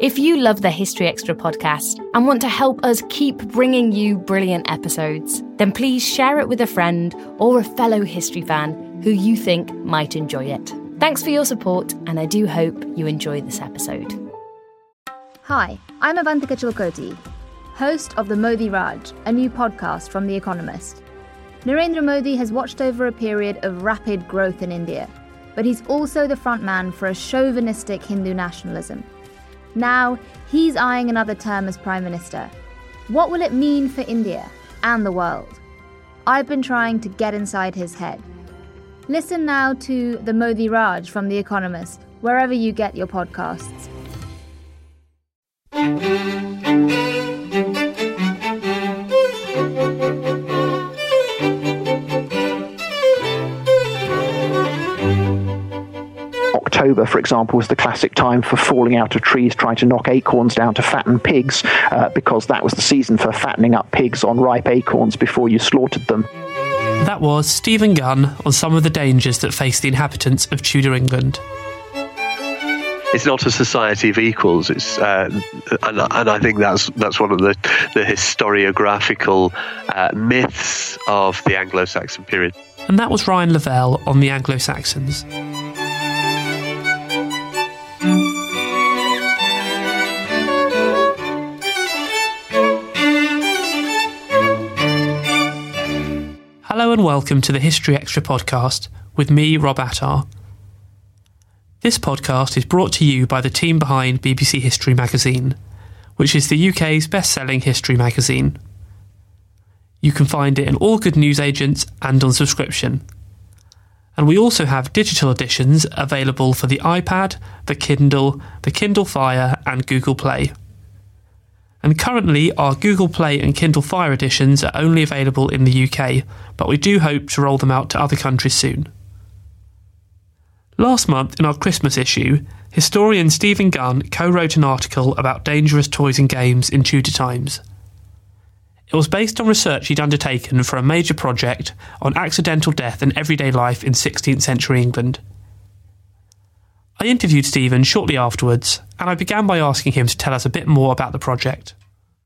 If you love the History Extra podcast and want to help us keep bringing you brilliant episodes, then please share it with a friend or a fellow history fan who you think might enjoy it. Thanks for your support, and I do hope you enjoy this episode. Hi, I'm Avantika Chilkoti, host of the Modi Raj, a new podcast from The Economist. Narendra Modi has watched over a period of rapid growth in India, but he's also the frontman for a chauvinistic Hindu nationalism. Now, he's eyeing another term as Prime Minister. What will it mean for India and the world? I've been trying to get inside his head. Listen now to the Modi Raj from The Economist, wherever you get your podcasts. October, for example, was the classic time for falling out of trees, trying to knock acorns down to fatten pigs, uh, because that was the season for fattening up pigs on ripe acorns before you slaughtered them. That was Steven Gunn on some of the dangers that face the inhabitants of Tudor England. It's not a society of equals. It's uh, and, and I think that's that's one of the the historiographical uh, myths of the Anglo-Saxon period. And that was Ryan Lavelle on the Anglo and welcome to the History Extra podcast with me, Rob Attar. This podcast is brought to you by the team behind BBC History magazine, which is the UK's best selling history magazine. You can find it in all good newsagents and on subscription. And we also have digital editions available for the iPad, the Kindle, the Kindle Fire, and Google Play. And currently, our Google Play and Kindle Fire editions are only available in the UK, but we do hope to roll them out to other countries soon. Last month, in our Christmas issue, historian Steven Gunn co wrote an article about dangerous toys and games in Tudor times. It was based on research he'd undertaken for a major project on accidental death and everyday life in 16th century England. I interviewed Steven shortly afterwards, and I began by asking him to tell us a bit more about the project.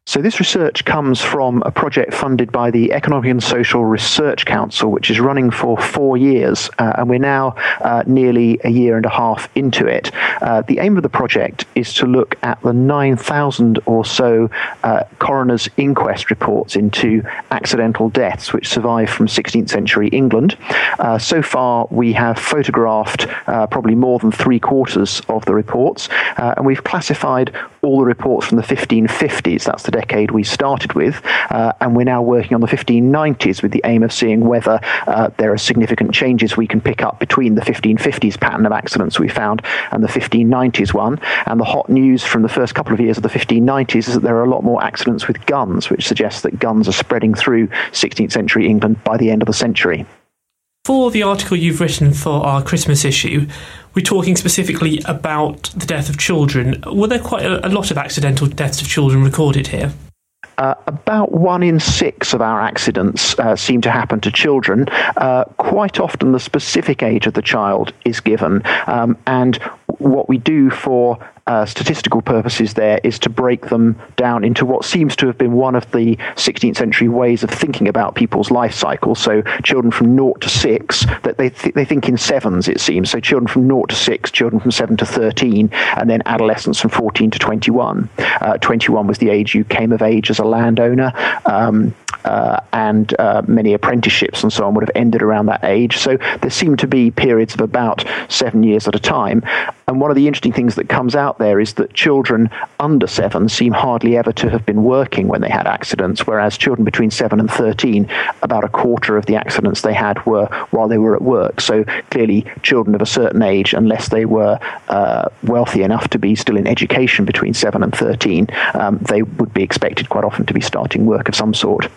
So, this research comes from a project funded by the Economic and Social Research Council, which is running for four years, uh, and we're now uh, nearly a year and a half into it. Uh, the aim of the project is to look at the 9,000 or so uh, coroner's inquest reports into accidental deaths which survive from 16th century England. Uh, so far, we have photographed uh, probably more than three quarters of the reports, and we've classified all the reports from the 1550s. That's the decade we started with, uh, and we're now working on the 1590s with the aim of seeing whether uh, there are significant changes we can pick up between the 1550s pattern of accidents we found and the 1590s one. And the hot news from the first couple of years of the 1590s is that there are a lot more accidents with guns, which suggests that guns are spreading through 16th century England by the end of the century. For the article you've written for our Christmas issue, we're talking specifically about the death of children. Were there quite a, a lot of accidental deaths of children recorded here? Uh, about one in six of our accidents uh, seem to happen to children. Uh, quite often, the specific age of the child is given, um, and what we do for uh, statistical purposes there is to break them down into what seems to have been one of the 16th century ways of thinking about people's life cycles. So children from 0 to 6, that they, th- they think in sevens, it seems. So children from 0 to 6, children from 7 to 13, and then adolescents from 14 to 21. Uh, 21 was the age you came of age as a landowner. Um, uh, and uh, many apprenticeships and so on would have ended around that age. So there seem to be periods of about seven years at a time. And one of the interesting things that comes out there is that children under seven seem hardly ever to have been working when they had accidents, whereas children between seven and 13, about a quarter of the accidents they had were while they were at work. So clearly, children of a certain age, unless they were uh, wealthy enough to be still in education between seven and 13, um, they would be expected quite often to be starting work of some sort.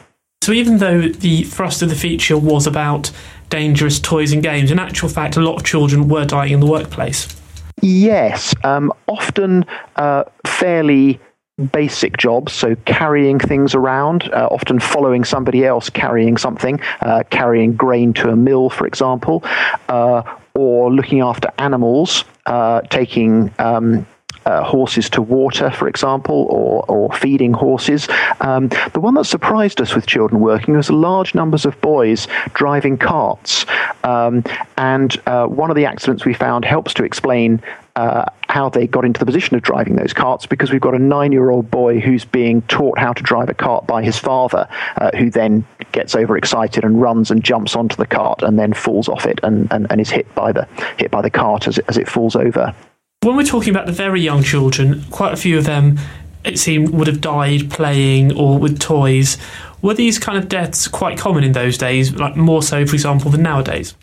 So even though the thrust of the feature was about dangerous toys and games, in actual fact, a lot of children were dying in the workplace. Yes, um, often uh, fairly basic jobs, so carrying things around, uh, often following somebody else carrying something, uh, carrying grain to a mill, for example, uh, or looking after animals, uh, taking um, uh, horses to water, for example, or, or feeding horses. Um, the one that surprised us with children working was large numbers of boys driving carts. Um, and uh, one of the accidents we found helps to explain uh, how they got into the position of driving those carts because we've got a nine year old boy who's being taught how to drive a cart by his father, uh, who then gets overexcited and runs and jumps onto the cart and then falls off it and, and, and is hit by the hit by the cart as it, as it falls over. When we're talking about the very young children, quite a few of them, it seemed, would have died playing or with toys. Were these kind of deaths quite common in those days, like more so, for example, than nowadays?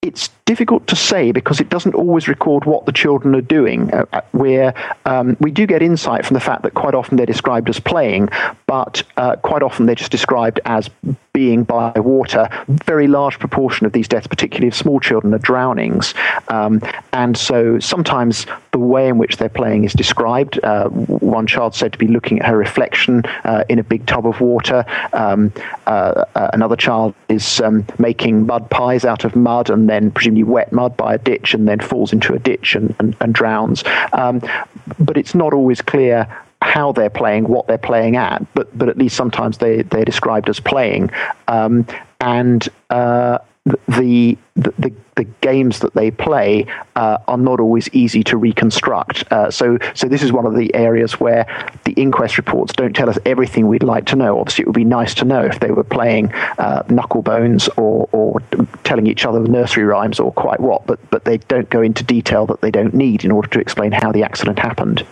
It's difficult to say because it doesn't always record what the children are doing. Uh, uh, where um, we do get insight from the fact that quite often they're described as playing, but uh, quite often they're just described as being by water. Very large proportion of these deaths, particularly of small children, are drownings. Um, and so sometimes the way in which they're playing is described. Uh, one child said to be looking at her reflection uh, in a big tub of water. Um, uh, another child is um, making mud pies out of mud and then presumably wet mud by a ditch and then falls into a ditch and, and, and drowns. Um, but it's not always clear how they're playing, what they're playing at, but but at least sometimes they they're described as playing, um, and uh, the, the the games that they play uh, are not always easy to reconstruct. Uh, so so this is one of the areas where the inquest reports don't tell us everything we'd like to know. Obviously, it would be nice to know if they were playing uh, knuckle bones or or telling each other nursery rhymes or quite what, but but they don't go into detail that they don't need in order to explain how the accident happened.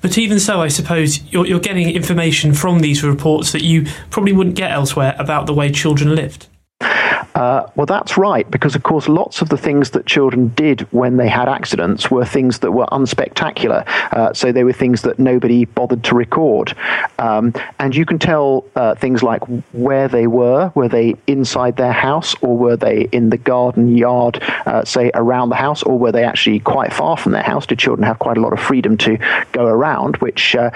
But even so, I suppose you're, you're getting information from these reports that you probably wouldn't get elsewhere about the way children lived. Uh, well, that's right, because of course, lots of the things that children did when they had accidents were things that were unspectacular. Uh, so they were things that nobody bothered to record. Um, and you can tell uh, things like where they were. Were they inside their house, or were they in the garden yard, uh, say around the house, or were they actually quite far from their house? Did children have quite a lot of freedom to go around, which uh,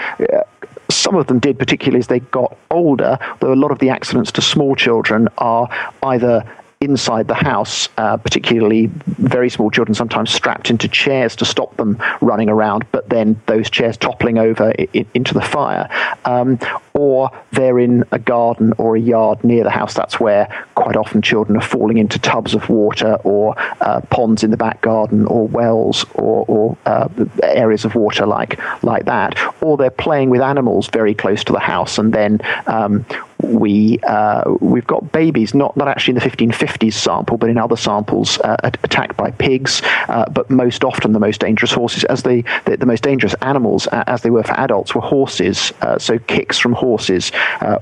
some of them did, particularly as they got older, though a lot of the accidents to small children are either inside the house, uh, particularly very small children, sometimes strapped into chairs to stop them running around, but then those chairs toppling over I- into the fire. Um, or they're in a garden or a yard near the house. That's where quite often children are falling into tubs of water or uh, ponds in the back garden or wells or, or uh, areas of water like like that. Or they're playing with animals very close to the house, and then um, we uh, we've got babies, not not actually in the 1550s sample, but in other samples, uh, attacked by pigs. Uh, but most often, the most dangerous horses, as they the, the most dangerous animals, uh, as they were for adults, were horses. Uh, so kicks from horses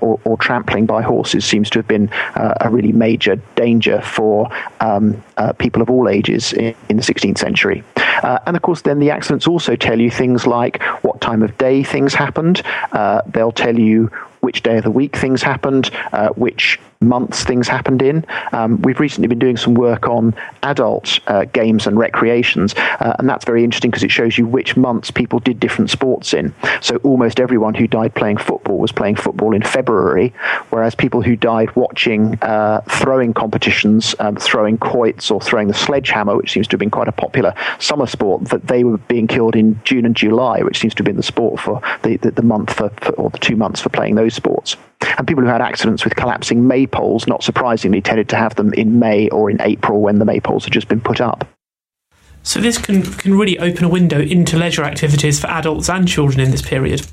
or, or, trampling by horses seems to have been a really major danger for um, people of all ages in, in the 16th century. and of course, then the accidents also tell you things like what time of day things happened. they'll tell you which day of the week things happened, uh, which months things happened in. Um, we've recently been doing some work on adult uh, games and recreations, uh, and that's very interesting because it shows you which months people did different sports in. So almost everyone who died playing football was playing football in February, whereas people who died watching uh, throwing competitions, um, throwing quoits or throwing the sledgehammer, which seems to have been quite a popular summer sport, that they were being killed in June and July, which seems to have been the sport for the, the, the month for, for, or the two months for playing those sports. And people who had accidents with collapsing maypoles, not surprisingly, tended to have them in May or in April when the maypoles had just been put up. So this can can really open a window into leisure activities for adults and children in this period.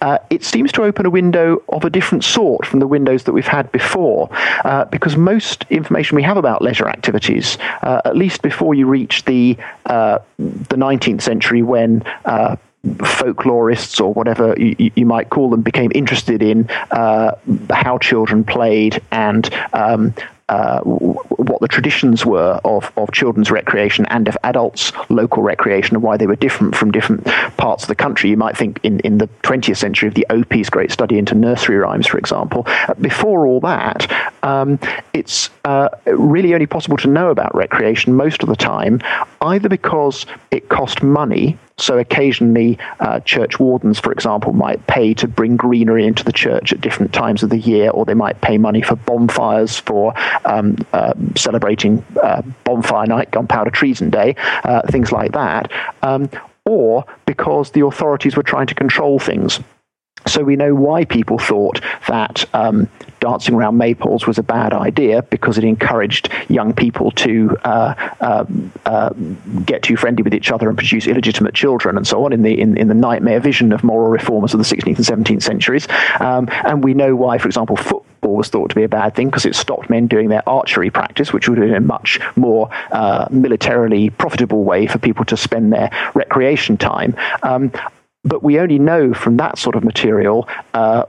Uh, it seems to open a window of a different sort from the windows that we've had before, uh, because most information we have about leisure activities, uh, at least before you reach the uh, the 19th century, when uh, folklorists or whatever you, you, might call them became interested in uh, how children played and um, uh, what the traditions were of, of children's recreation and of adults' local recreation and why they were different from different parts of the country. You might think in, in the 20th century of the Opie's great study into nursery rhymes, for example. Uh, before all that, um, it's uh, really only possible to know about recreation most of the time, either because it cost money so occasionally, uh, church wardens, for example, might pay to bring greenery into the church at different times of the year, or they might pay money for bonfires for um, uh, celebrating uh, bonfire night, gunpowder treason day, uh, things like that. Um, or because the authorities were trying to control things. So we know why people thought that um, dancing around maypoles was a bad idea because it encouraged young people to uh, uh, uh, get too friendly with each other and produce illegitimate children and so on in the in, in the nightmare vision of moral reformers of the 16th and 17th centuries. Um, and we know why, for example, football was thought to be a bad thing because it stopped men doing their archery practice, which would have been a much more uh, militarily profitable way for people to spend their recreation time. Um, but we only know from that sort of material uh,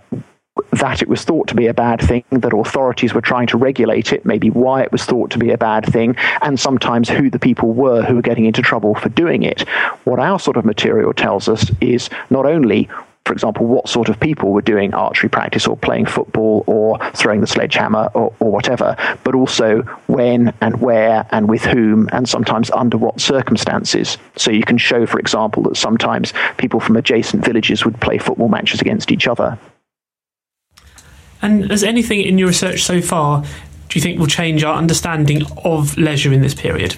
that it was thought to be a bad thing, that authorities were trying to regulate it, maybe why it was thought to be a bad thing, and sometimes who the people were who were getting into trouble for doing it. What our sort of material tells us is not only for example, what sort of people were doing archery practice or playing football or throwing the sledgehammer or, or, whatever, but also when and where and with whom and sometimes under what circumstances. So you can show, for example, that sometimes people from adjacent villages would play football matches against each other. And has anything in your research so far do you think will change our understanding of leisure in this period?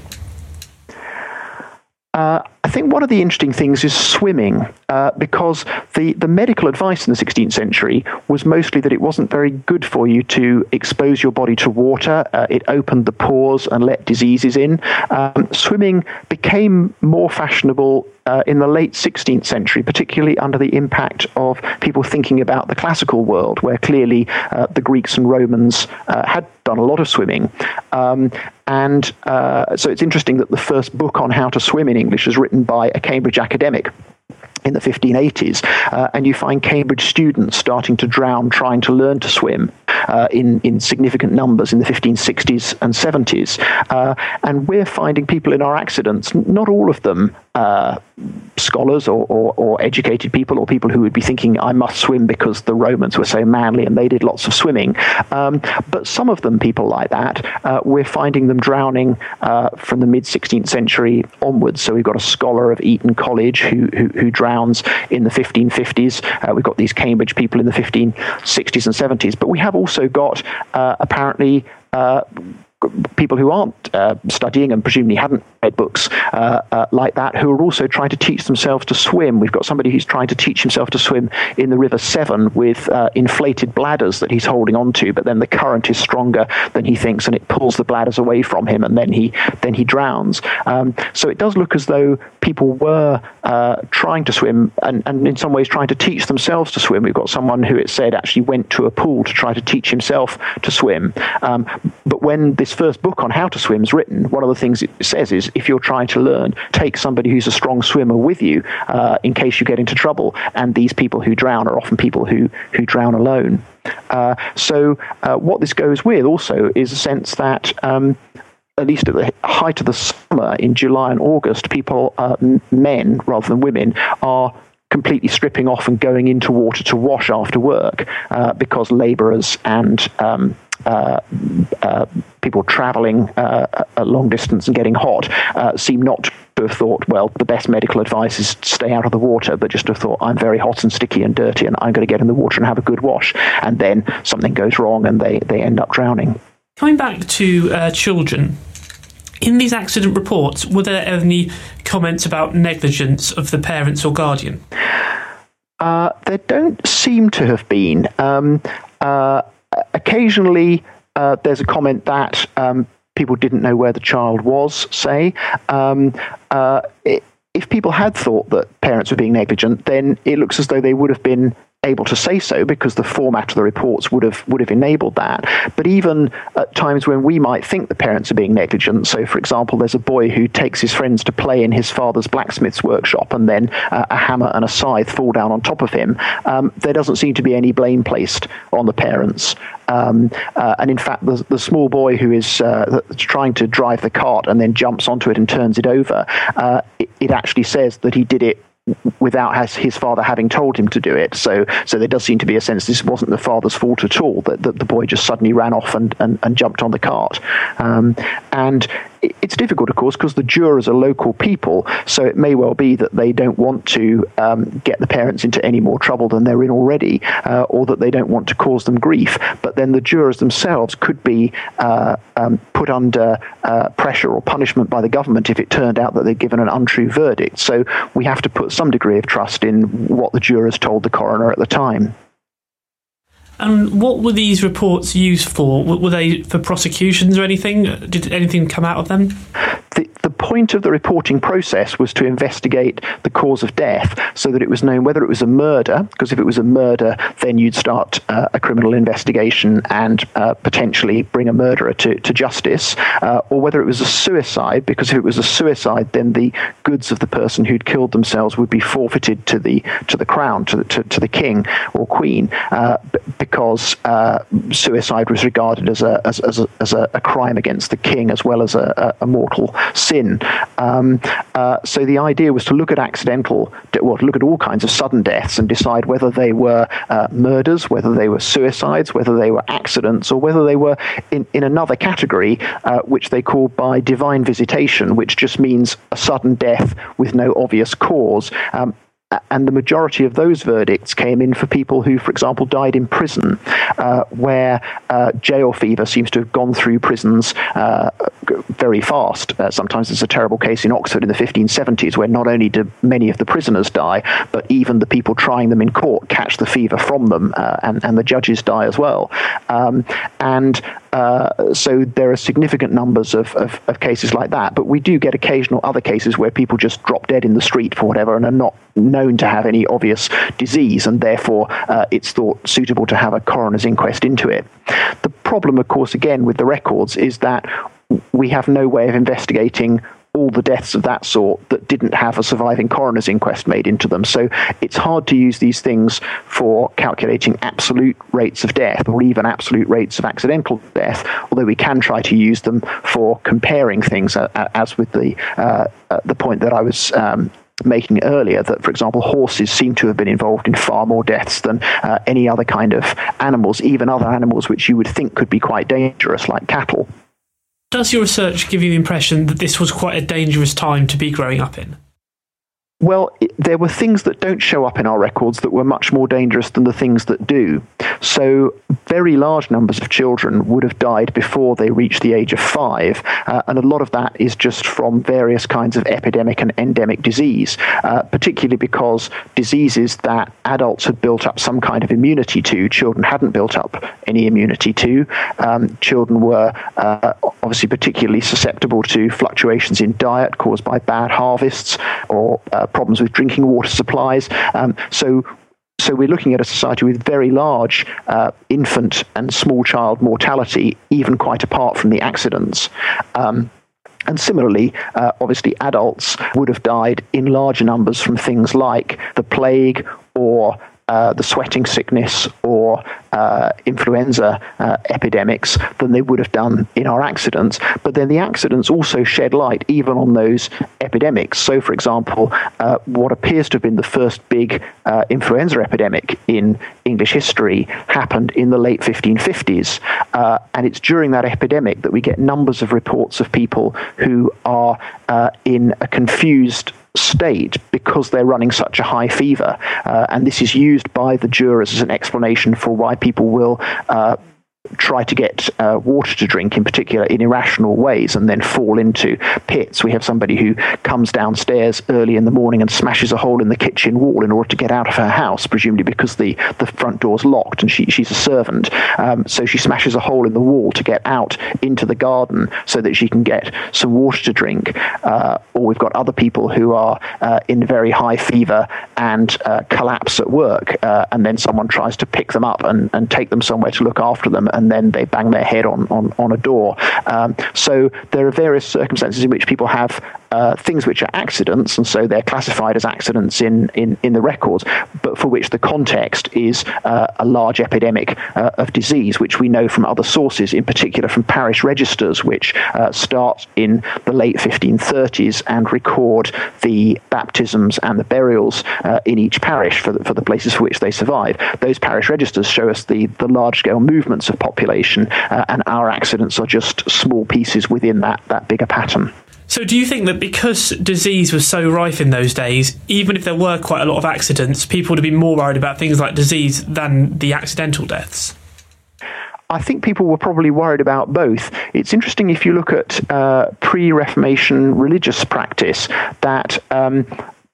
Uh, think one of the interesting things is swimming, uh, because the, the medical advice in the 16th century was mostly that it wasn't very good for you to expose your body to water. Uh, it opened the pores and let diseases in. Um, swimming became more fashionable uh, in the late 16th century, particularly under the impact of people thinking about the classical world, where clearly uh, the Greeks and Romans uh, had done a lot of swimming. Um, and uh, so it's interesting that the first book on how to swim in English is written by a Cambridge academic in the 1580s, uh, and you find Cambridge students starting to drown trying to learn to swim uh, in, in significant numbers in the 1560s and 70s. Uh, and we're finding people in our accidents, not all of them uh, scholars or, or, or, educated people or people who would be thinking, I must swim because the Romans were so manly and they did lots of swimming. Um, but some of them, people like that, uh, we're finding them drowning uh, from the mid 16th century onwards. So we've got a scholar of Eton College who, who, who in the 1550s. Uh, we've got these Cambridge people in the 1560s and 70s. But we have also got uh, apparently uh, people who aren't uh, studying and presumably hadn't read books uh, uh, like that who are also trying to teach themselves to swim. We've got somebody who's trying to teach himself to swim in the River Severn with uh, inflated bladders that he's holding onto, but then the current is stronger than he thinks and it pulls the bladders away from him and then he then he drowns. Um, so it does look as though people were uh, trying to swim and, and in some ways trying to teach themselves to swim. We've got someone who it said actually went to a pool to try to teach himself to swim. Um, but when this first book on how to swim is written, one of the things it says is if you're trying to learn, take somebody who's a strong swimmer with you uh, in case you get into trouble. And these people who drown are often people who, who drown alone. Uh, so, uh, what this goes with also is a sense that. Um, at least at the height of the summer in July and August, people, uh, men rather than women, are completely stripping off and going into water to wash after work uh, because labourers and um, uh, uh, people traveling uh, a long distance and getting hot uh, seem not to have thought, well, the best medical advice is to stay out of the water, but just have thought, I'm very hot and sticky and dirty and I'm going to get in the water and have a good wash. And then something goes wrong and they, they end up drowning. Coming back to uh, children, in these accident reports, were there any comments about negligence of the parents or guardian? Uh, there don't seem to have been. Um, uh, occasionally, uh, there's a comment that um, people didn't know where the child was, say. Um, uh, it, if people had thought that parents were being negligent, then it looks as though they would have been able to say so because the format of the reports would have would have enabled that. But even at times when we might think the parents are being negligent, so for example, there's a boy who takes his friends to play in his father's blacksmith's workshop, and then uh, a hammer and a scythe fall down on top of him. Um, there doesn't seem to be any blame placed on the parents. Um, uh, and in fact, the, the, small boy who is uh, trying to drive the cart and then jumps onto it and turns it over, uh, it, it actually says that he did it without his father having told him to do it. So, so there does seem to be a sense this wasn't the father's fault at all. That, that the boy just suddenly ran off and, and, and jumped on the cart. Um, and it's difficult, of course, because the jurors are local people, so it may well be that they don't want to um, get the parents into any more trouble than they're in already, uh, or that they don't want to cause them grief. But then the jurors themselves could be uh, um, put under uh, pressure or punishment by the government if it turned out that they'd given an untrue verdict. So we have to put some degree of trust in what the jurors told the coroner at the time. And what were these reports used for? Were they for prosecutions or anything? Did anything come out of them? The, the point of the reporting process was to investigate the cause of death so that it was known whether it was a murder, because if it was a murder, then you'd start uh, a criminal investigation and uh, potentially bring a murderer to, to justice, uh, or whether it was a suicide, because if it was a suicide, then the goods of the person who'd killed themselves would be forfeited to the to the crown, to the, to, to the king or queen, uh, because uh, suicide was regarded as a as, as, a, as a, crime against the king as well as a, a mortal sin. Um, uh, so the idea was to look at accidental, well, look at all kinds of sudden deaths and decide whether they were uh, murders, whether they were suicides, whether they were accidents, or whether they were in, in another category, uh, which they called by divine visitation, which just means a sudden death with no obvious cause. Um, and the majority of those verdicts came in for people who, for example, died in prison, uh, where uh, jail fever seems to have gone through prisons uh, very fast. Uh, sometimes there's a terrible case in Oxford in the 1570s where not only do many of the prisoners die, but even the people trying them in court catch the fever from them, uh, and, and the judges die as well. Um, and uh, so there are significant numbers of, of, of, cases like that, but we do get occasional other cases where people just drop dead in the street for whatever and are not known to have any obvious disease, and therefore uh, it's thought suitable to have a coroner's inquest into it. The problem, of course, again with the records is that we have no way of investigating all the deaths of that sort that didn't have a surviving coroner's inquest made into them. So it's hard to use these things for calculating absolute rates of death or even absolute rates of accidental death, although we can try to use them for comparing things, uh, uh as with the, uh, uh, the point that I was um, making earlier that, for example, horses seem to have been involved in far more deaths than uh, any other kind of animals, even other animals which you would think could be quite dangerous, like cattle. Does your research give you the impression that this was quite a dangerous time to be growing up in? Well, there were things that don't show up in our records that were much more dangerous than the things that do. So, very large numbers of children would have died before they reached the age of five, uh, and a lot of that is just from various kinds of epidemic and endemic disease, uh, particularly because diseases that adults had built up some kind of immunity to, children hadn't built up any immunity to. Um, children were uh, obviously particularly susceptible to fluctuations in diet caused by bad harvests or uh, problems with drinking water supplies. Um, so so we're looking at a society with very large uh, infant and small child mortality, even quite apart from the accidents. Um, and similarly, uh, obviously, adults would have died in larger numbers from things like the plague or uh, the sweating sickness or uh, influenza uh, epidemics than they would have done in our accidents. But then the accidents also shed light even on those epidemics. So, for example, uh, what appears to have been the first big influenza epidemic in English history happened in the late 1550s. and it's during that epidemic that we get numbers of reports of people who are in a confused state because they're running such a high fever. Uh, and this is used by the jurors as an explanation for why people will uh, try to get uh, water to drink, in particular, in irrational ways, and then fall into pits. We have somebody who comes downstairs early in the morning and smashes a hole in the kitchen wall in order to get out of her house, presumably because the, the front door's locked and she, she's a servant. Um, so she smashes a hole in the wall to get out into the garden so that she can get some water to drink. Uh, or we've got other people who are uh, in very high fever and uh, collapse at work, uh, and then someone tries to pick them up and, and take them somewhere to look after them and then they bang their head on, on, on a door. Um, so there are various circumstances in which people have uh, things which are accidents, and so they're classified as accidents in, in, in the records, but for which the context is uh, a large epidemic uh, of disease, which we know from other sources, in particular from parish registers, which uh, start in the late 1530s and record the baptisms and the burials uh, in each parish for the, for the places for which they survive. Those parish registers show us the, the large scale movements of population, and our accidents are just small pieces within that, that bigger pattern. So, do you think that because disease was so rife in those days, even if there were quite a lot of accidents, people would have been more worried about things like disease than the accidental deaths? I think people were probably worried about both. It's interesting if you look at uh, pre Reformation religious practice that um,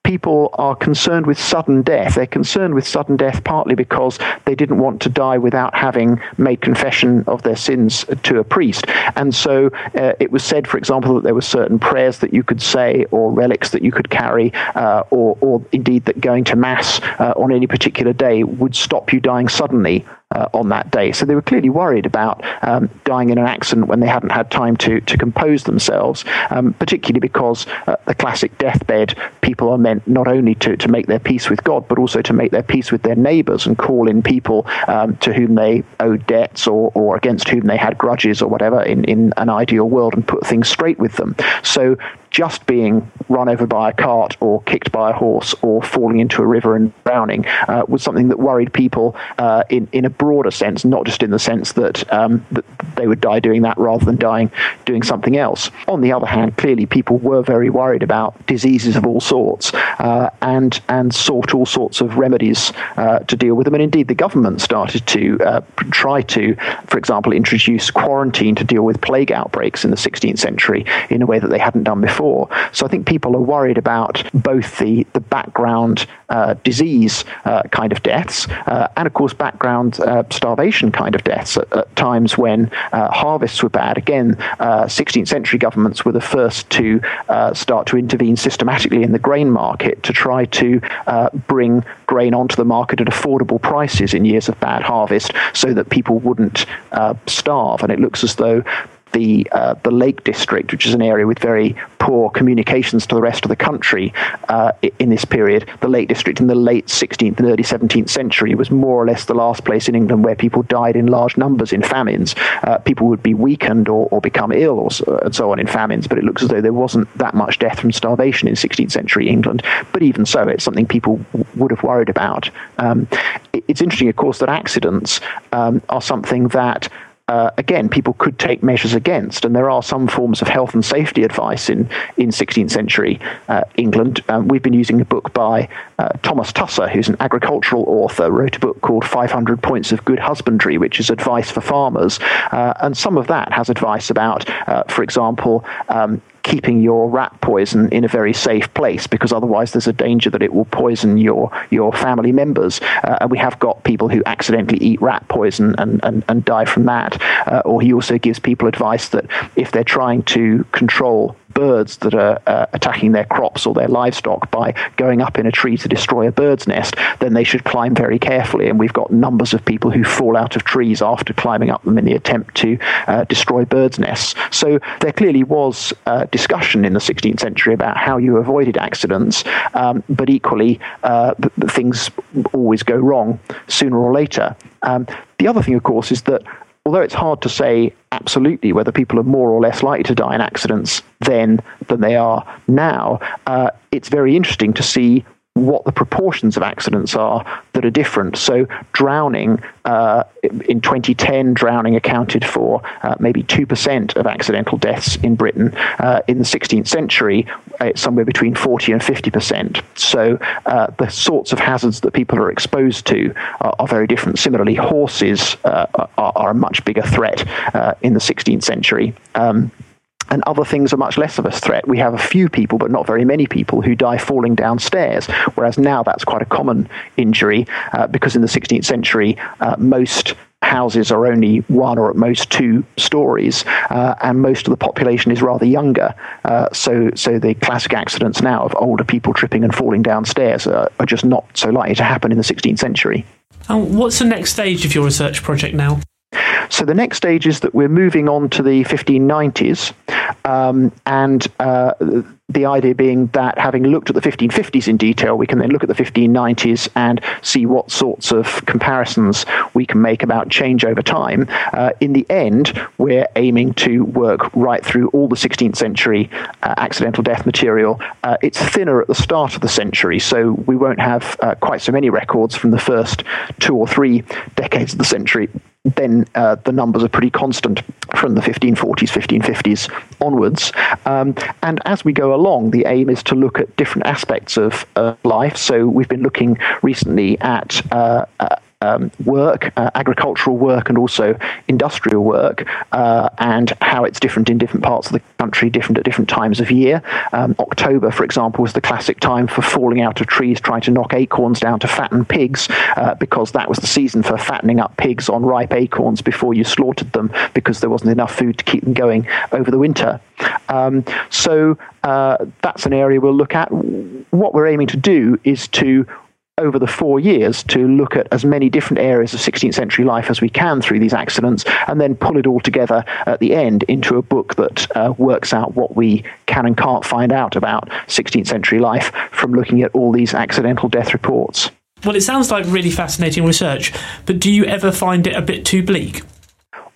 people are concerned with sudden death. They're concerned with sudden death partly because they didn't want to die without having made confession of their sins to a priest. And so uh, it was said, for example, that there were certain prayers that you could say or relics that you could carry, uh, or, or, indeed that going to Mass uh, on any particular day would stop you dying suddenly uh, on that day. So they were clearly worried about um, dying in an accident when they hadn't had time to, to compose themselves, um, particularly because uh, the classic deathbed, people are meant not only to, to make their peace with God, but also to make their peace with their neighbours and call in people um, to whom they owed debts or, or against whom they had grudges or whatever in, in an ideal world and put things straight with them. So just being run over by a cart or kicked by a horse or falling into a river and drowning uh, was something that worried people uh, in in a broader sense, not just in the sense that that they would die doing that rather than dying doing something else. On the other hand, clearly people were very worried about diseases of all sorts uh, and and sought all sorts of remedies uh, to deal with them. And indeed, the government started to uh, try to, for example, introduce quarantine to deal with plague outbreaks in the 16th century in a way that they hadn't done before. So I think people are worried about both the the background uh, disease uh, kind of deaths uh, and, of course, background starvation kind of deaths at, at times when harvests were bad. Again, 16th century governments were the first to start to intervene systematically in the grain market to try to bring grain onto the market at affordable prices in years of bad harvest so that people wouldn't uh, starve. And it looks as though the uh, the Lake District, which is an area with very poor communications to the rest of the country uh, in this period, the Lake District in the late 16th and early 17th century was more or less the last place in England where people died in large numbers in famines. Uh, people would be weakened or, or become ill or so, and so on in famines, but it looks as though there wasn't that much death from starvation in 16th century England. But even so, it's something people would have worried about. Um, it's interesting, of course, that accidents um, are something that uh, again, people could take measures against. And there are some forms of health and safety advice in, in 16th century uh, England. Um, we've been using a book by uh, Thomas Tusser, who's an agricultural author, wrote a book called 500 Points of Good Husbandry, which is advice for farmers. Uh, and some of that has advice about, uh, for example, um, keeping your rat poison in a very safe place because otherwise there's a danger that it will poison your your family members. Uh, and we have got people who accidentally eat rat poison and, and, and die from that. Uh, or he also gives people advice that if they're trying to control birds that are uh, attacking their crops or their livestock by going up in a tree to destroy a bird's nest, then they should climb very carefully. And we've got numbers of people who fall out of trees after climbing up them in the attempt to uh, destroy birds' nests. So there clearly was uh, discussion in the 16th century about how you avoided accidents, um, but equally, uh, things always go wrong sooner or later. Um, the other thing, of course, is that although it's hard to say absolutely whether people are more or less likely to die in accidents then than they are now, uh, it's very interesting to see what the proportions of accidents are that are different. So, drowning uh, in 2010, drowning accounted for uh, maybe 2% of accidental deaths in Britain. Uh, in the 16th century, it's somewhere between 40 and 50%. So, uh, the sorts of hazards that people are exposed to are, are very different. Similarly, horses uh, are, are, a much bigger threat uh, in the 16th century. Um, and other things are much less of a threat. We have a few people, but not very many people, who die falling downstairs, whereas now that's quite a common injury uh, because in the 16th century, uh, most houses are only one or at most two stories, uh, and most of the population is rather younger. Uh, so, so the classic accidents now of older people tripping and falling downstairs are, are just not so likely to happen in the 16th century. What's the next stage of your research project now? So the next stage is that we're moving on to the 1590s, um, and uh, the idea being that having looked at the 1550s in detail, we can then look at the 1590s and see what sorts of comparisons we can make about change over time. Uh, in the end, we're aiming to work right through all the 16th century uh, accidental death material. Uh, it's thinner at the start of the century, so we won't have uh, quite so many records from the first two or three decades of the century then uh, the numbers are pretty constant from the 1540s, 1550s onwards. Um, and as we go along, the aim is to look at different aspects of uh, life. So we've been looking recently at uh, uh um, work, uh, agricultural work, and also industrial work, uh, and how it's different in different parts of the country, different at different times of year. Um, October, for example, was the classic time for falling out of trees, trying to knock acorns down to fatten pigs, uh, because that was the season for fattening up pigs on ripe acorns before you slaughtered them, because there wasn't enough food to keep them going over the winter. Um, so uh, that's an area we'll look at. What we're aiming to do is to over the four years to look at as many different areas of 16th century life as we can through these accidents and then pull it all together at the end into a book that uh, works out what we can and can't find out about 16th century life from looking at all these accidental death reports. Well, it sounds like really fascinating research, but do you ever find it a bit too bleak?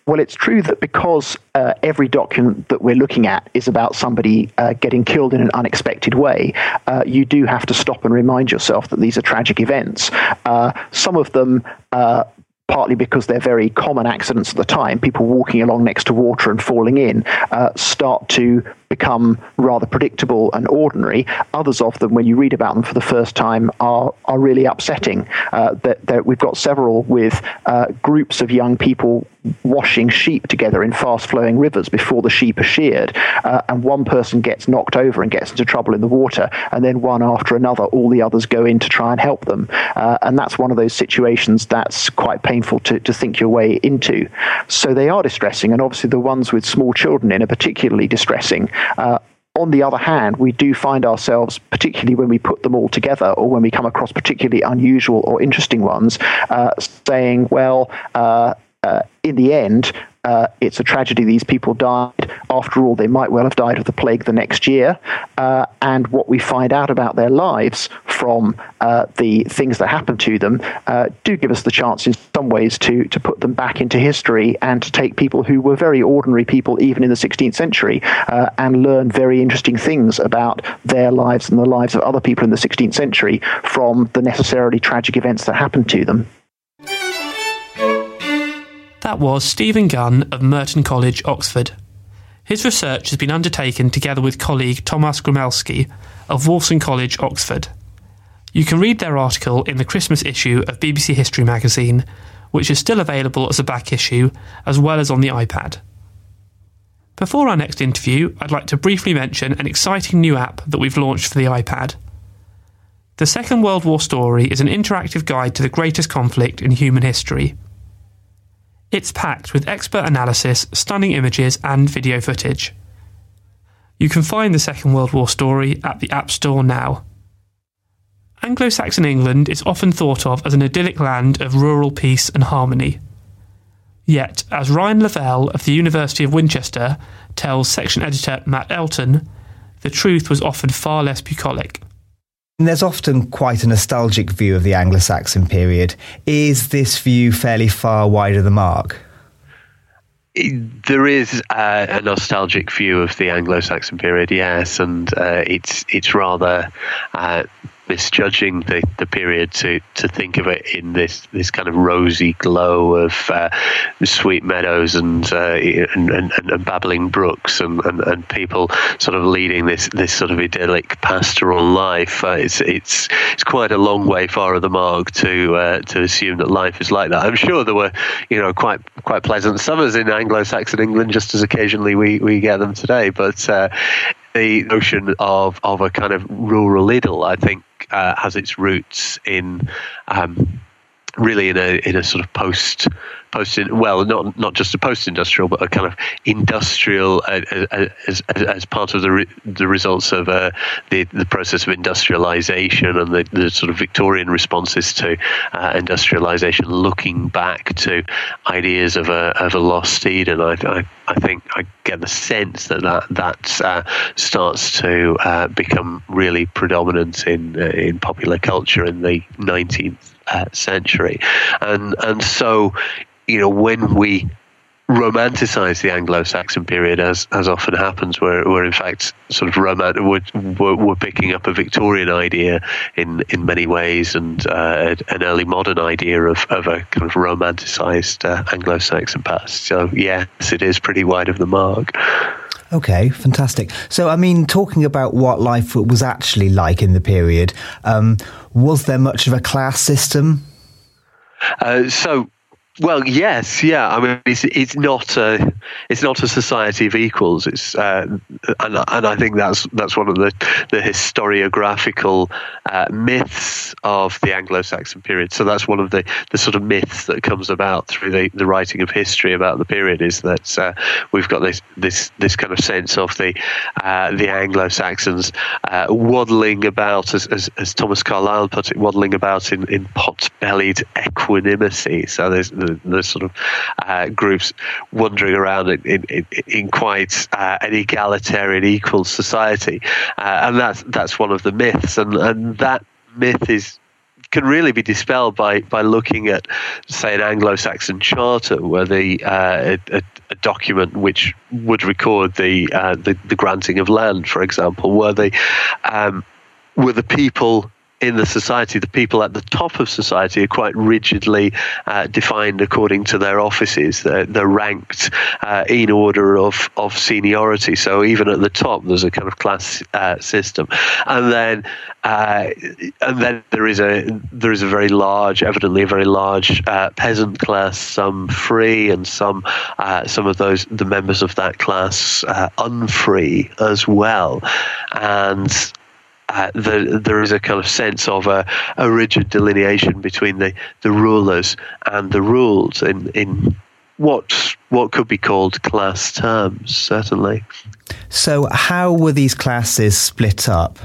Well, it's true that because uh, every document that we're looking at is about somebody uh, getting killed in an unexpected way, uh, you do have to stop and remind yourself that these are tragic events. Uh, some of them uh, partly because they're very common accidents at the time, people walking along next to water and falling in, uh, start to become rather predictable and ordinary. Others of them, when you read about them for the first time, are are really upsetting. Uh, that, that, we've got several with uh, groups of young people washing sheep together in fast flowing rivers before the sheep are sheared, uh, and one person gets knocked over and gets into trouble in the water, and then one after another, all the others go in to try and help them. Uh, and that's one of those situations that's quite painful to, to think your way into. So they are distressing, and obviously the ones with small children in are particularly distressing. Uh, on the other hand, we do find ourselves, particularly when we put them all together or when we come across particularly unusual or interesting ones, uh, saying, well, uh, uh, in the end, uh, it's a tragedy these people died. After all, they might well have died of the plague the next year. Uh, and what we find out about their lives from uh, the things that happened to them uh, do give us the chance, in some ways, to, to put them back into history and to take people who were very ordinary people, even in the 16th century, uh, and learn very interesting things about their lives and the lives of other people in the 16th century from the necessarily tragic events that happened to them. That was Steven Gunn of Merton College, Oxford. His research has been undertaken together with colleague Thomas Gromelski of Wolfson College, Oxford. You can read their article in the Christmas issue of BBC History magazine, which is still available as a back issue as well as on the iPad. Before our next interview, I'd like to briefly mention an exciting new app that we've launched for the iPad. The Second World War Story is an interactive guide to the greatest conflict in human history. It's packed with expert analysis, stunning images, and video footage. You can find the Second World War story at the App Store now. Anglo Saxon England is often thought of as an idyllic land of rural peace and harmony. Yet, as Ryan Lavelle of the University of Winchester tells section editor Matt Elton, the truth was often far less bucolic. There's often quite a nostalgic view of the Anglo Saxon period. Is this view fairly far wide of the mark? there is a nostalgic view of the Anglo-Saxon period, yes, and uh, it's it's rather uh, misjudging the, the period to, to think of it in this, this kind of rosy glow of uh, sweet meadows and, uh, and, and, and, babbling brooks and, and, and people sort of leading this, this sort of idyllic pastoral life. Uh, it's, it's, it's quite a long way far of the mark to, uh, to assume that life is like that. I'm sure there were, you know, quite, quite pleasant summers in Anglo-Saxon England, just as occasionally we, we get them today. But uh, the notion of, of a kind of rural idyll, I think, uh, has its roots in um, really in a in a sort of post post well not not just a post industrial but a kind of industrial uh, uh, as, as, as part of the re, the results of uh, the the process of industrialization and the, the sort of Victorian responses to uh, industrialization looking back to ideas of a of a lost Eden. I, I, I think I get the sense that that, that uh, starts to become really predominant in in popular culture in the 19th uh, century, and and so you know when we romanticize the Anglo-Saxon period, as as often happens, where in fact sort of romant we're, we're, picking up a Victorian idea in in many ways, and uh, an early modern idea of, of a kind of romanticized uh, Anglo-Saxon past. So yes, it is pretty wide of the mark. Okay, fantastic. So, I mean, talking about what life was actually like in the period, um, was there much of a class system? Uh, so, well, yes, yeah. I mean, it's it's not a it's not a society of equals. It's uh, and and I think that's that's one of the the historiographical uh, myths of the Anglo-Saxon period. So that's one of the the sort of myths that comes about through the, the writing of history about the period is that uh, we've got this this this kind of sense of the uh, the Anglo-Saxons uh, waddling about, as, as, as Thomas Carlyle put it, waddling about in in pot-bellied equanimity. So there's the, the sort of uh, groups wandering around in, in, in quite uh, an egalitarian, equal society, uh, and that's that's one of the myths, and and that myth is can really be dispelled by by looking at, say, an Anglo-Saxon charter, where the uh, a, a, document which would record the, uh, the, the granting of land, for example, where the um, were the people in the society, the people at the top of society are quite rigidly uh, defined according to their offices. They're, they're ranked uh, in order of, of seniority. So even at the top, there's a kind of class uh, system, and then uh, and then there is a there is a very large, evidently a very large uh, peasant class, some free and some uh, some of those the members of that class unfree as well, and uh, the, there is a kind of sense of a, a rigid delineation between the, the rulers and the ruled in, in what what could be called class terms, certainly. So, how were these classes split up?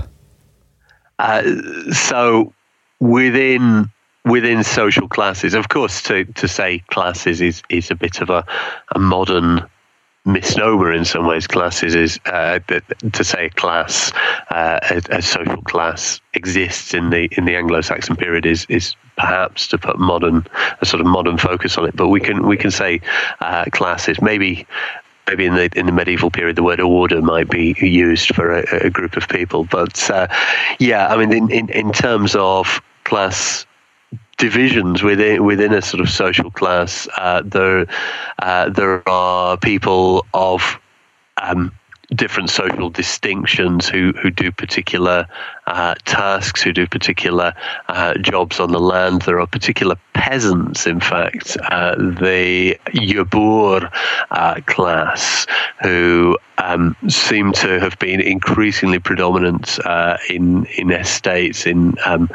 Uh, so, within within social classes, of course, to, to say classes is, is a bit of a, a modern misnomer in some ways. Classes is uh, to say class, uh, a, a, social class exists in the in the Anglo-Saxon period is is perhaps to put modern a sort of modern focus on it. But we can we can say uh, classes maybe. Maybe in the in the medieval period, the word order might be used for a, a group of people. But uh, yeah, I mean, in, in, in terms of class divisions within within a sort of social class. Uh, there uh, there are people of um, different social distinctions who who do particular uh, tasks, who do particular uh, jobs on the land. There are particular peasants, in fact, uh, the gebur uh, class, who um, seem to have been increasingly predominant in in estates in um,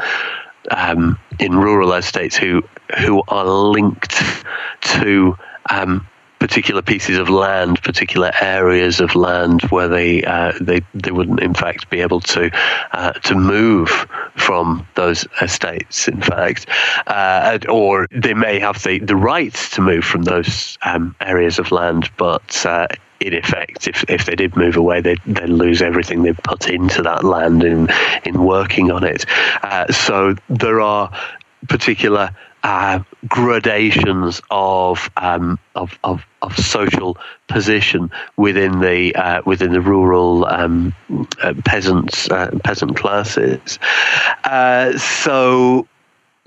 um, in rural estates who who are linked to um, particular pieces of land, particular areas of land where they uh, they they wouldn't in fact be able to uh, to move from those estates. In fact, uh, or they may have the the right to move from those um, areas of land, but uh, in effect, if, if they did move away, they'd then lose everything they've put into that land in, in working on it. Uh, so there are particular uh, gradations of, um, of, of of social position within the uh, within the rural um, uh, peasants uh, peasant classes. Uh, so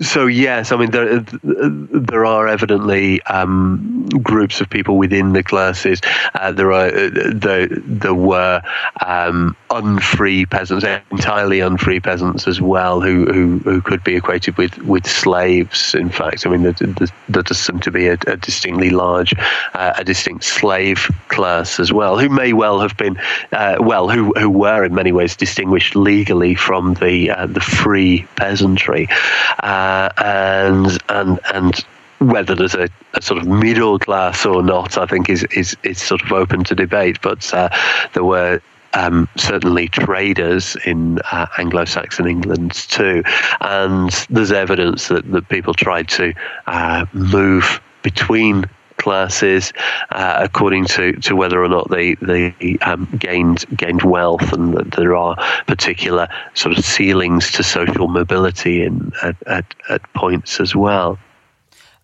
so yes, I mean there there are evidently um, groups of people within the classes. Uh, there are uh, there, there were um, unfree peasants, entirely unfree peasants as well, who, who, who could be equated with, with slaves. In fact, I mean there, there does seem to be a, a distinctly large, uh, a distinct slave class as well, who may well have been uh, well, who who were in many ways distinguished legally from the uh, the free peasantry. Uh, uh, and and and whether there's a, a, sort of middle class or not, I think is is is sort of open to debate. But uh, there were um, certainly traders in uh, Anglo-Saxon England too, and there's evidence that, that people tried to uh, move between classes uh, according to, to whether or not they they um, gained gained wealth, and that there are particular sort of ceilings to social mobility in at, at, at points as well.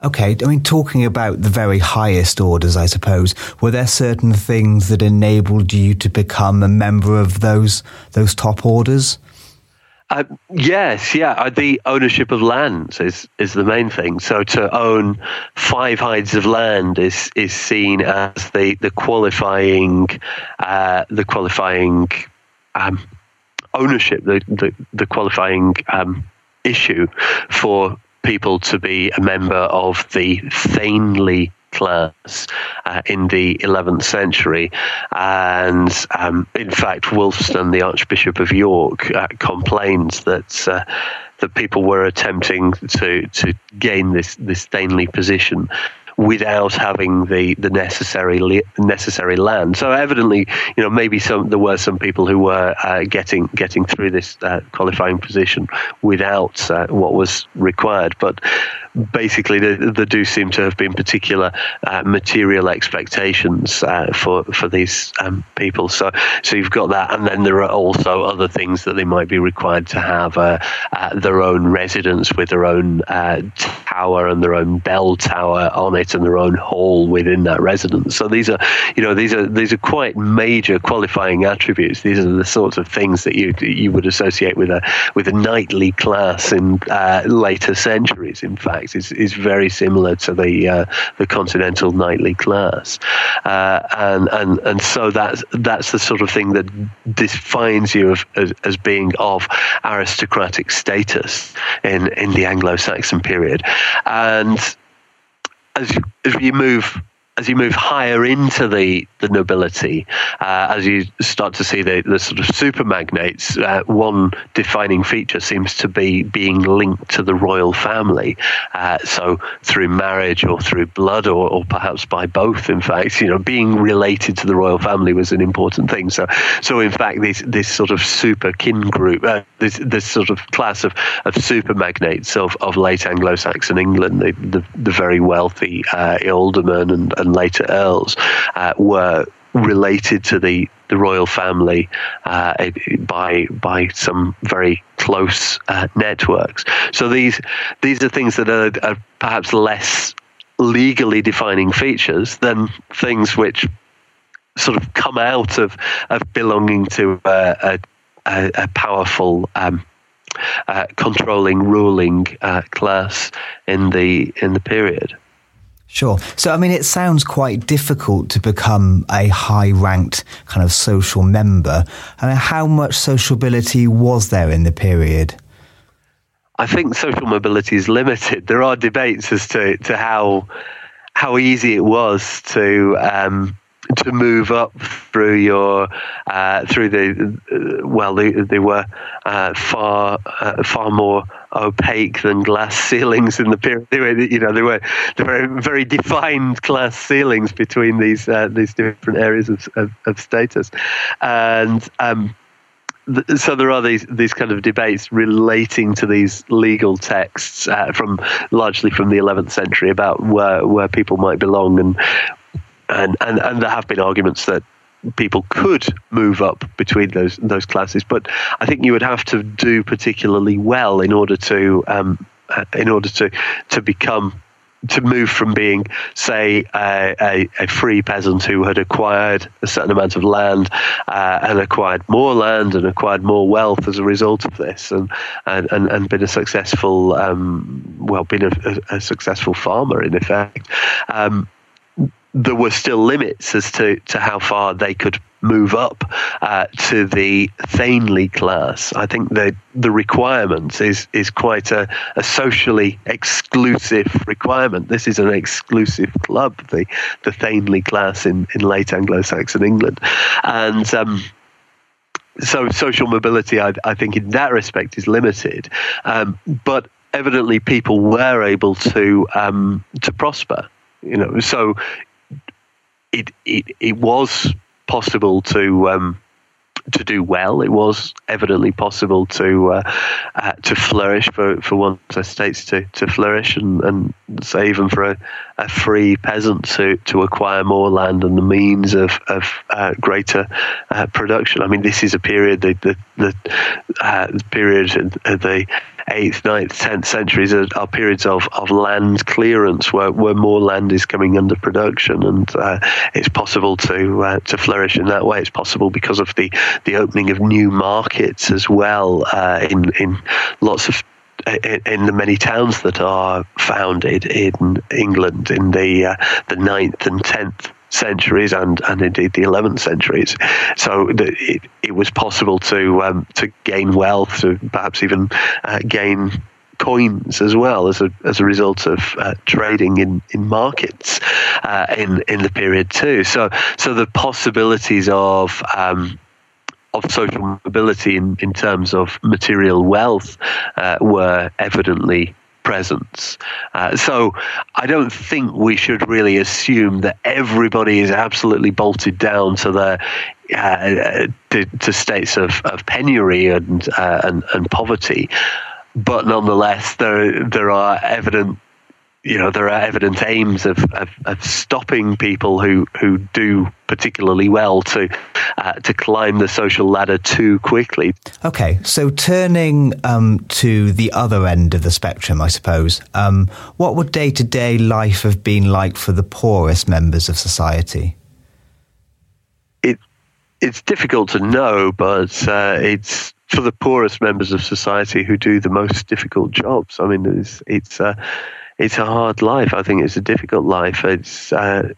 Okay, I mean, talking about the very highest orders, I suppose, were there certain things that enabled you to become a member of those those top orders? Uh, yes, yeah. Uh, the ownership of land is is the main thing. So to own five hides of land is is seen as the the qualifying uh, the qualifying um, ownership, the the, the qualifying um, issue for people to be a member of the thegnly class uh, in the 11th century. And um, in fact, Wulfstan, the Archbishop of York, uh, complains that. Uh, that people were attempting to, to gain this, this thegnly position without having the the necessary necessary land. So evidently, you know, maybe some there were some people who were uh, getting getting through this uh, qualifying position without uh, what was required, but basically there, do seem to have been particular uh, material expectations uh, for for these um, people. So so you've got that, and then there are also other things that they might be required to have uh, their own residence with their own tower and their own bell tower on it and their own hall within that residence. So these are, you know, these are these are quite major qualifying attributes. These are the sorts of things that you you would associate with a with a knightly class in uh, later centuries. In fact, is is very similar to the uh, the continental knightly class, uh, and and and so that's that's the sort of thing that defines you of, as, as being of aristocratic status in in the Anglo-Saxon period, and as as you move as you move higher into the, the nobility, uh, as you start to see the, the sort of super magnates, uh, one defining feature seems to be being linked to the royal family. Uh, so through marriage or through blood or, or perhaps by both, in fact, you know, being related to the royal family was an important thing. So, so in fact, this, this sort of super kin group, uh, this, this sort of class of, of super magnates of, of late Anglo-Saxon England, the, the, the very wealthy uh, aldermen and and later earls uh, were related to the, the royal family uh, by by some very close uh, networks. So these these are things that are, are, perhaps less legally defining features than things which sort of come out of of belonging to a, a, a powerful. Um, uh, controlling, ruling uh, class in the in the period. Sure. So, I mean, it sounds quite difficult to become a high ranked kind of social member. And how much sociability was there in the period? I think social mobility is limited. There are debates as to, to how how easy it was to um, to move up through your uh, through the uh, well they, they were uh, far uh, far more opaque than glass ceilings in the period they were you know there were very defined glass ceilings between these uh, these different areas of, of, of status. And um, so there are these these kind of debates relating to these legal texts uh, from largely from the 11th century about where where people might belong and and, and and there have been arguments that people could move up between those those classes, but I think you would have to do particularly well in order to um, uh, in order to to become to move from being, say, a, a, a, free peasant who had acquired a certain amount of land uh, and acquired more land and acquired more wealth as a result of this, and and, and, been a successful, um, well, been a, a, successful farmer in effect. Um, there were still limits as to, to how far they could move up uh, to the thegnly class. I think the the requirement is is quite a, a socially exclusive requirement. This is an exclusive club, the the thegnly class in, in late Anglo-Saxon England, and. Um, so social mobility, I, I, think, in that respect, is limited. Um, but evidently people were able to um, to prosper. You know, so it it it was possible to um, to do well. It was evidently possible to uh, uh, to flourish for, for one's estates to, to flourish and, and say even for a, a free peasant to, to acquire more land and the means of, of uh, greater uh, production. I mean, this is a period, the, the, the, uh, period of the 8th, 9th, 10th centuries are, are, periods of, of land clearance where, where more land is coming under production and uh, it's possible to uh, to flourish in that way. It's possible because of the, the opening of new markets as well uh, in, in lots of in the many towns that are founded in England in the uh, the ninth and tenth centuries and, and indeed the 11th centuries. So the, it, it was possible to um, to gain wealth, to perhaps even uh, gain coins as well as a as a result of uh, trading in in markets uh, in in the period too. So so the possibilities of um, of social mobility in, in terms of material wealth uh, were evidently presence. Uh, so I don't think we should really assume that everybody is absolutely bolted down to the uh, to, to, states of, of penury and, uh, and, and poverty. But nonetheless, there there are evident you know there are evident aims of, of, of, stopping people who, who do particularly well to uh, to climb the social ladder too quickly. Okay, so turning um, to the other end of the spectrum, I suppose, um, what would day to day life have been like for the poorest members of society? It it's difficult to know, but uh, it's for the poorest members of society who do the most difficult jobs. I mean, it's it's. Uh, it's a hard life. I think it's a difficult life. It's uh,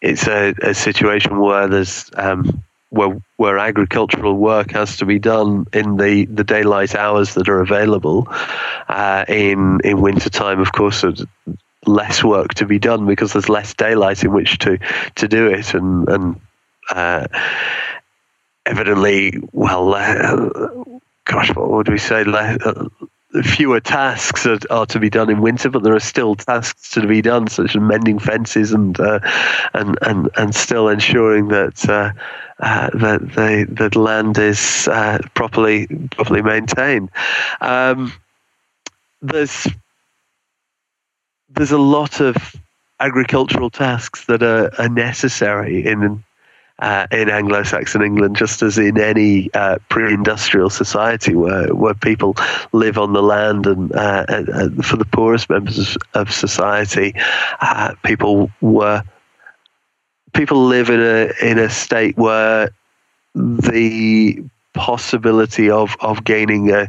it's a, a, situation where there's um, where where agricultural work has to be done in the, the daylight hours that are available. Uh, in in winter time, of course, there's less work to be done because there's less daylight in which to to do it, and and uh, evidently, well, uh, gosh, what would we say? Uh, fewer tasks are, are, to be done in winter, but there are still tasks to be done, such as mending fences and uh, and and and still ensuring that uh, uh, that the that land is uh, properly properly maintained. Um, there's there's a lot of agricultural tasks that are, are necessary in uh, in Anglo-Saxon England, just as in any uh, pre-industrial society where where people live on the land, and, uh, and for the poorest members of society, uh, people were people live in a in a state where the possibility of of gaining a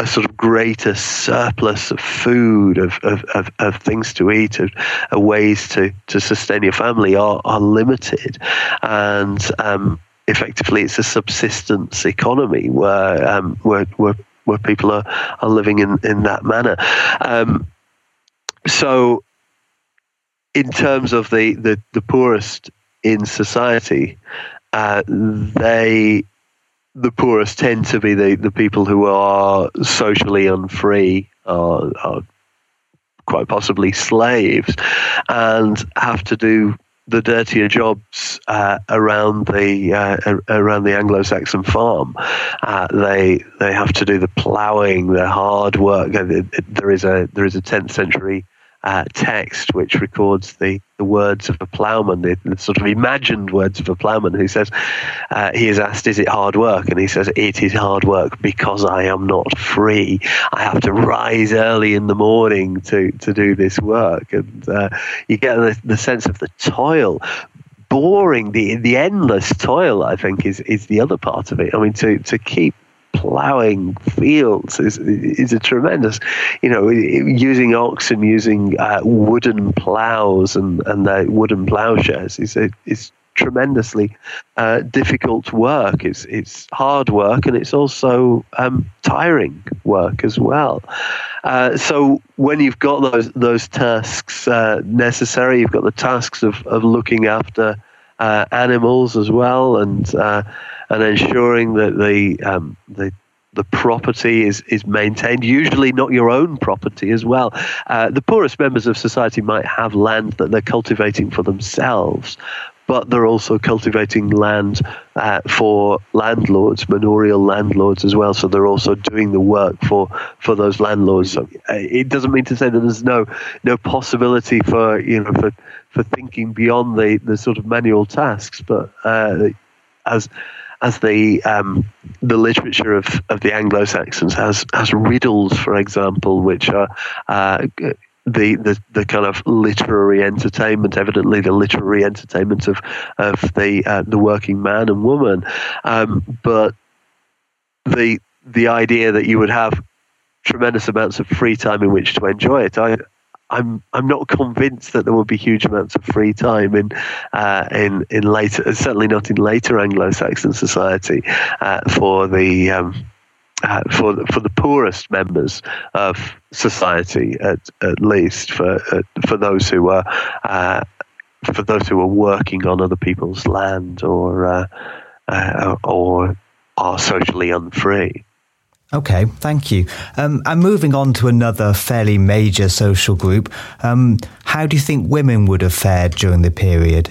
a sort of greater surplus of food, of, of, of, of things to eat, of, of, ways to, to sustain your family are, are limited. And um, effectively, it's a subsistence economy where, um, where, where, where people are, are living in, in that manner. Um, so, in terms of the, the, the poorest in society, uh, they the poorest tend to be the, the people who are socially unfree, are, are quite possibly slaves, and have to do the dirtier jobs uh, around the uh, around the Anglo-Saxon farm. Uh, they they have to do the ploughing, the hard work. There is a there is a 10th century uh, text which records the, the words of a ploughman, the, the, sort of imagined words of a ploughman who says, uh, he is asked, Is it hard work? And he says, It is hard work because I am not free. I have to rise early in the morning to, to do this work. And uh, you get the, the sense of the toil boring, the the endless toil, I think, is is the other part of it. I mean, to to keep plowing fields is is a tremendous, you know, using oxen, using uh, wooden plows and and the wooden plowshares is is tremendously uh, difficult work. It's it's hard work and it's also um, tiring work as well. Uh, so when you've got those those tasks uh, necessary, you've got the tasks of of looking after uh, animals as well and uh, and ensuring that the um, the the property is, is maintained, usually not your own property as well. Uh, the poorest members of society might have land that they're cultivating for themselves, but they're also cultivating land uh, for landlords, manorial landlords as well. So they're also doing the work for, for those landlords. So uh, it doesn't mean to say that there's no no possibility for you know for for thinking beyond the, the sort of manual tasks, but uh, as as the um, the literature of, of the Anglo Saxons has has riddles, for example, which are uh, the, the the kind of literary entertainment, evidently the literary entertainment of of the uh, the working man and woman, um, but the the idea that you would have tremendous amounts of free time in which to enjoy it. I I'm I'm not convinced that there will be huge amounts of free time in uh, in in later certainly not in later Anglo-Saxon society uh, for the um, uh, for the, for the poorest members of society at at least for uh, for those who are uh, for those who are working on other people's land or uh, or are socially unfree. Okay, thank you. Um, and moving on to another fairly major social group, um, how do you think women would have fared during the period?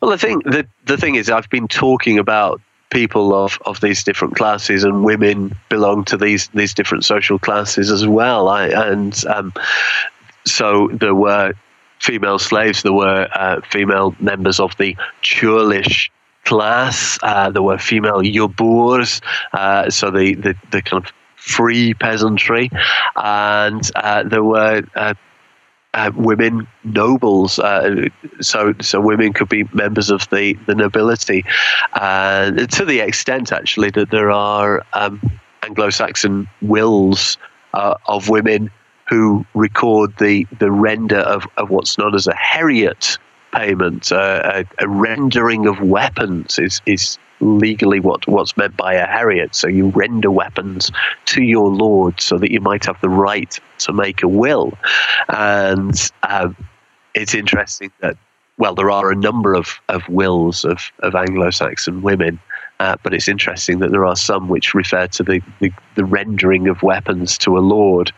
Well, I think the the thing is, I've been talking about people of, of these different classes, and women belong to these these different social classes as well. I, and um, so there were female slaves, there were uh, female members of the churlish class. Uh, there were female geburs, uh, so the, the, the, kind of free peasantry, and uh, there were. Uh, uh, women nobles, uh, so so women could be members of the the nobility, and to the extent actually that there are um, Anglo-Saxon wills of women who record the the render of, of what's known as a heriot, payment, uh, a, a, rendering of weapons is, is legally what, what's meant by a heriot. So you render weapons to your lord so that you might have the right to make a will. And um, it's interesting that, well, there are a number of, of wills of, of Anglo Saxon women uh, but it's interesting that there are some which refer to the, the, the rendering of weapons to a lord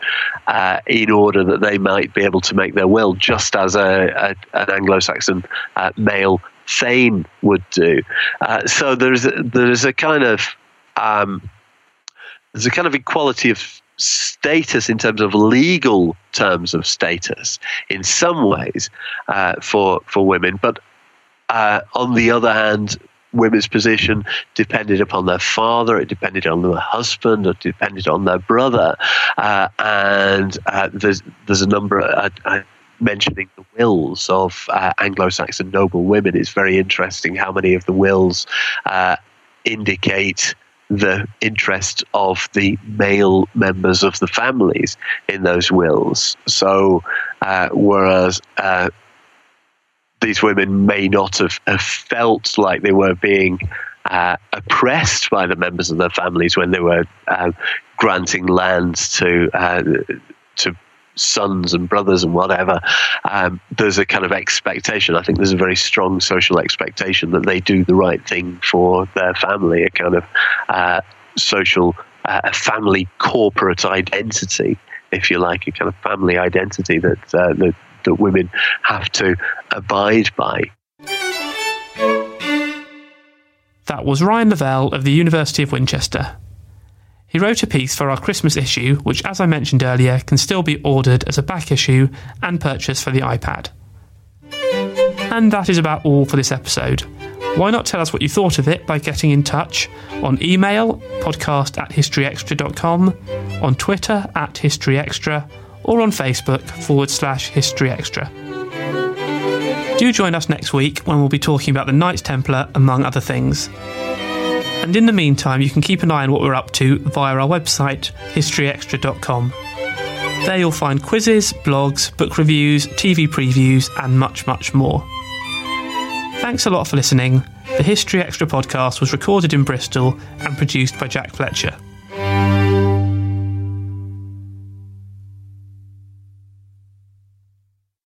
uh, in order that they might be able to make their will, just as a, a an Anglo Saxon uh, male thane would do. Uh, so there's, there's a kind of um, there's a kind of equality of status in terms of legal terms of status in some ways uh, for for women, but uh, on the other hand, women's position depended upon their father, it depended on their husband, it depended on their brother, uh, and uh, there's there's a number. Of, uh, mentioning the wills of uh, Anglo-Saxon noble women it's very interesting. How many of the wills uh, indicate the interest of the male members of the families in those wills? So, uh, whereas these women may not have, have felt like they were being uh, oppressed by the members of their families when they were uh, granting lands to uh, to sons and brothers and whatever. Um, there's a kind of expectation. I think there's a very strong social expectation that they do the right thing for their family. A kind of uh, social, uh, a family corporate identity, if you like, a kind of family identity that uh, that that women have to abide by. That was Ryan Lavelle of the University of Winchester. He wrote a piece for our Christmas issue, which, as I mentioned earlier, can still be ordered as a back issue and purchased for the iPad. And that is about all for this episode. Why not tell us what you thought of it by getting in touch on email, podcast at historyextra.com, on Twitter at historyextra, or on Facebook forward slash History Extra. Do join us next week when we'll be talking about the Knights Templar, among other things. And in the meantime, you can keep an eye on what we're up to via our website, historyextra.com. There you'll find quizzes, blogs, book reviews, TV previews, and much, much more. Thanks a lot for listening. The History Extra podcast was recorded in Bristol and produced by Jack Fletcher.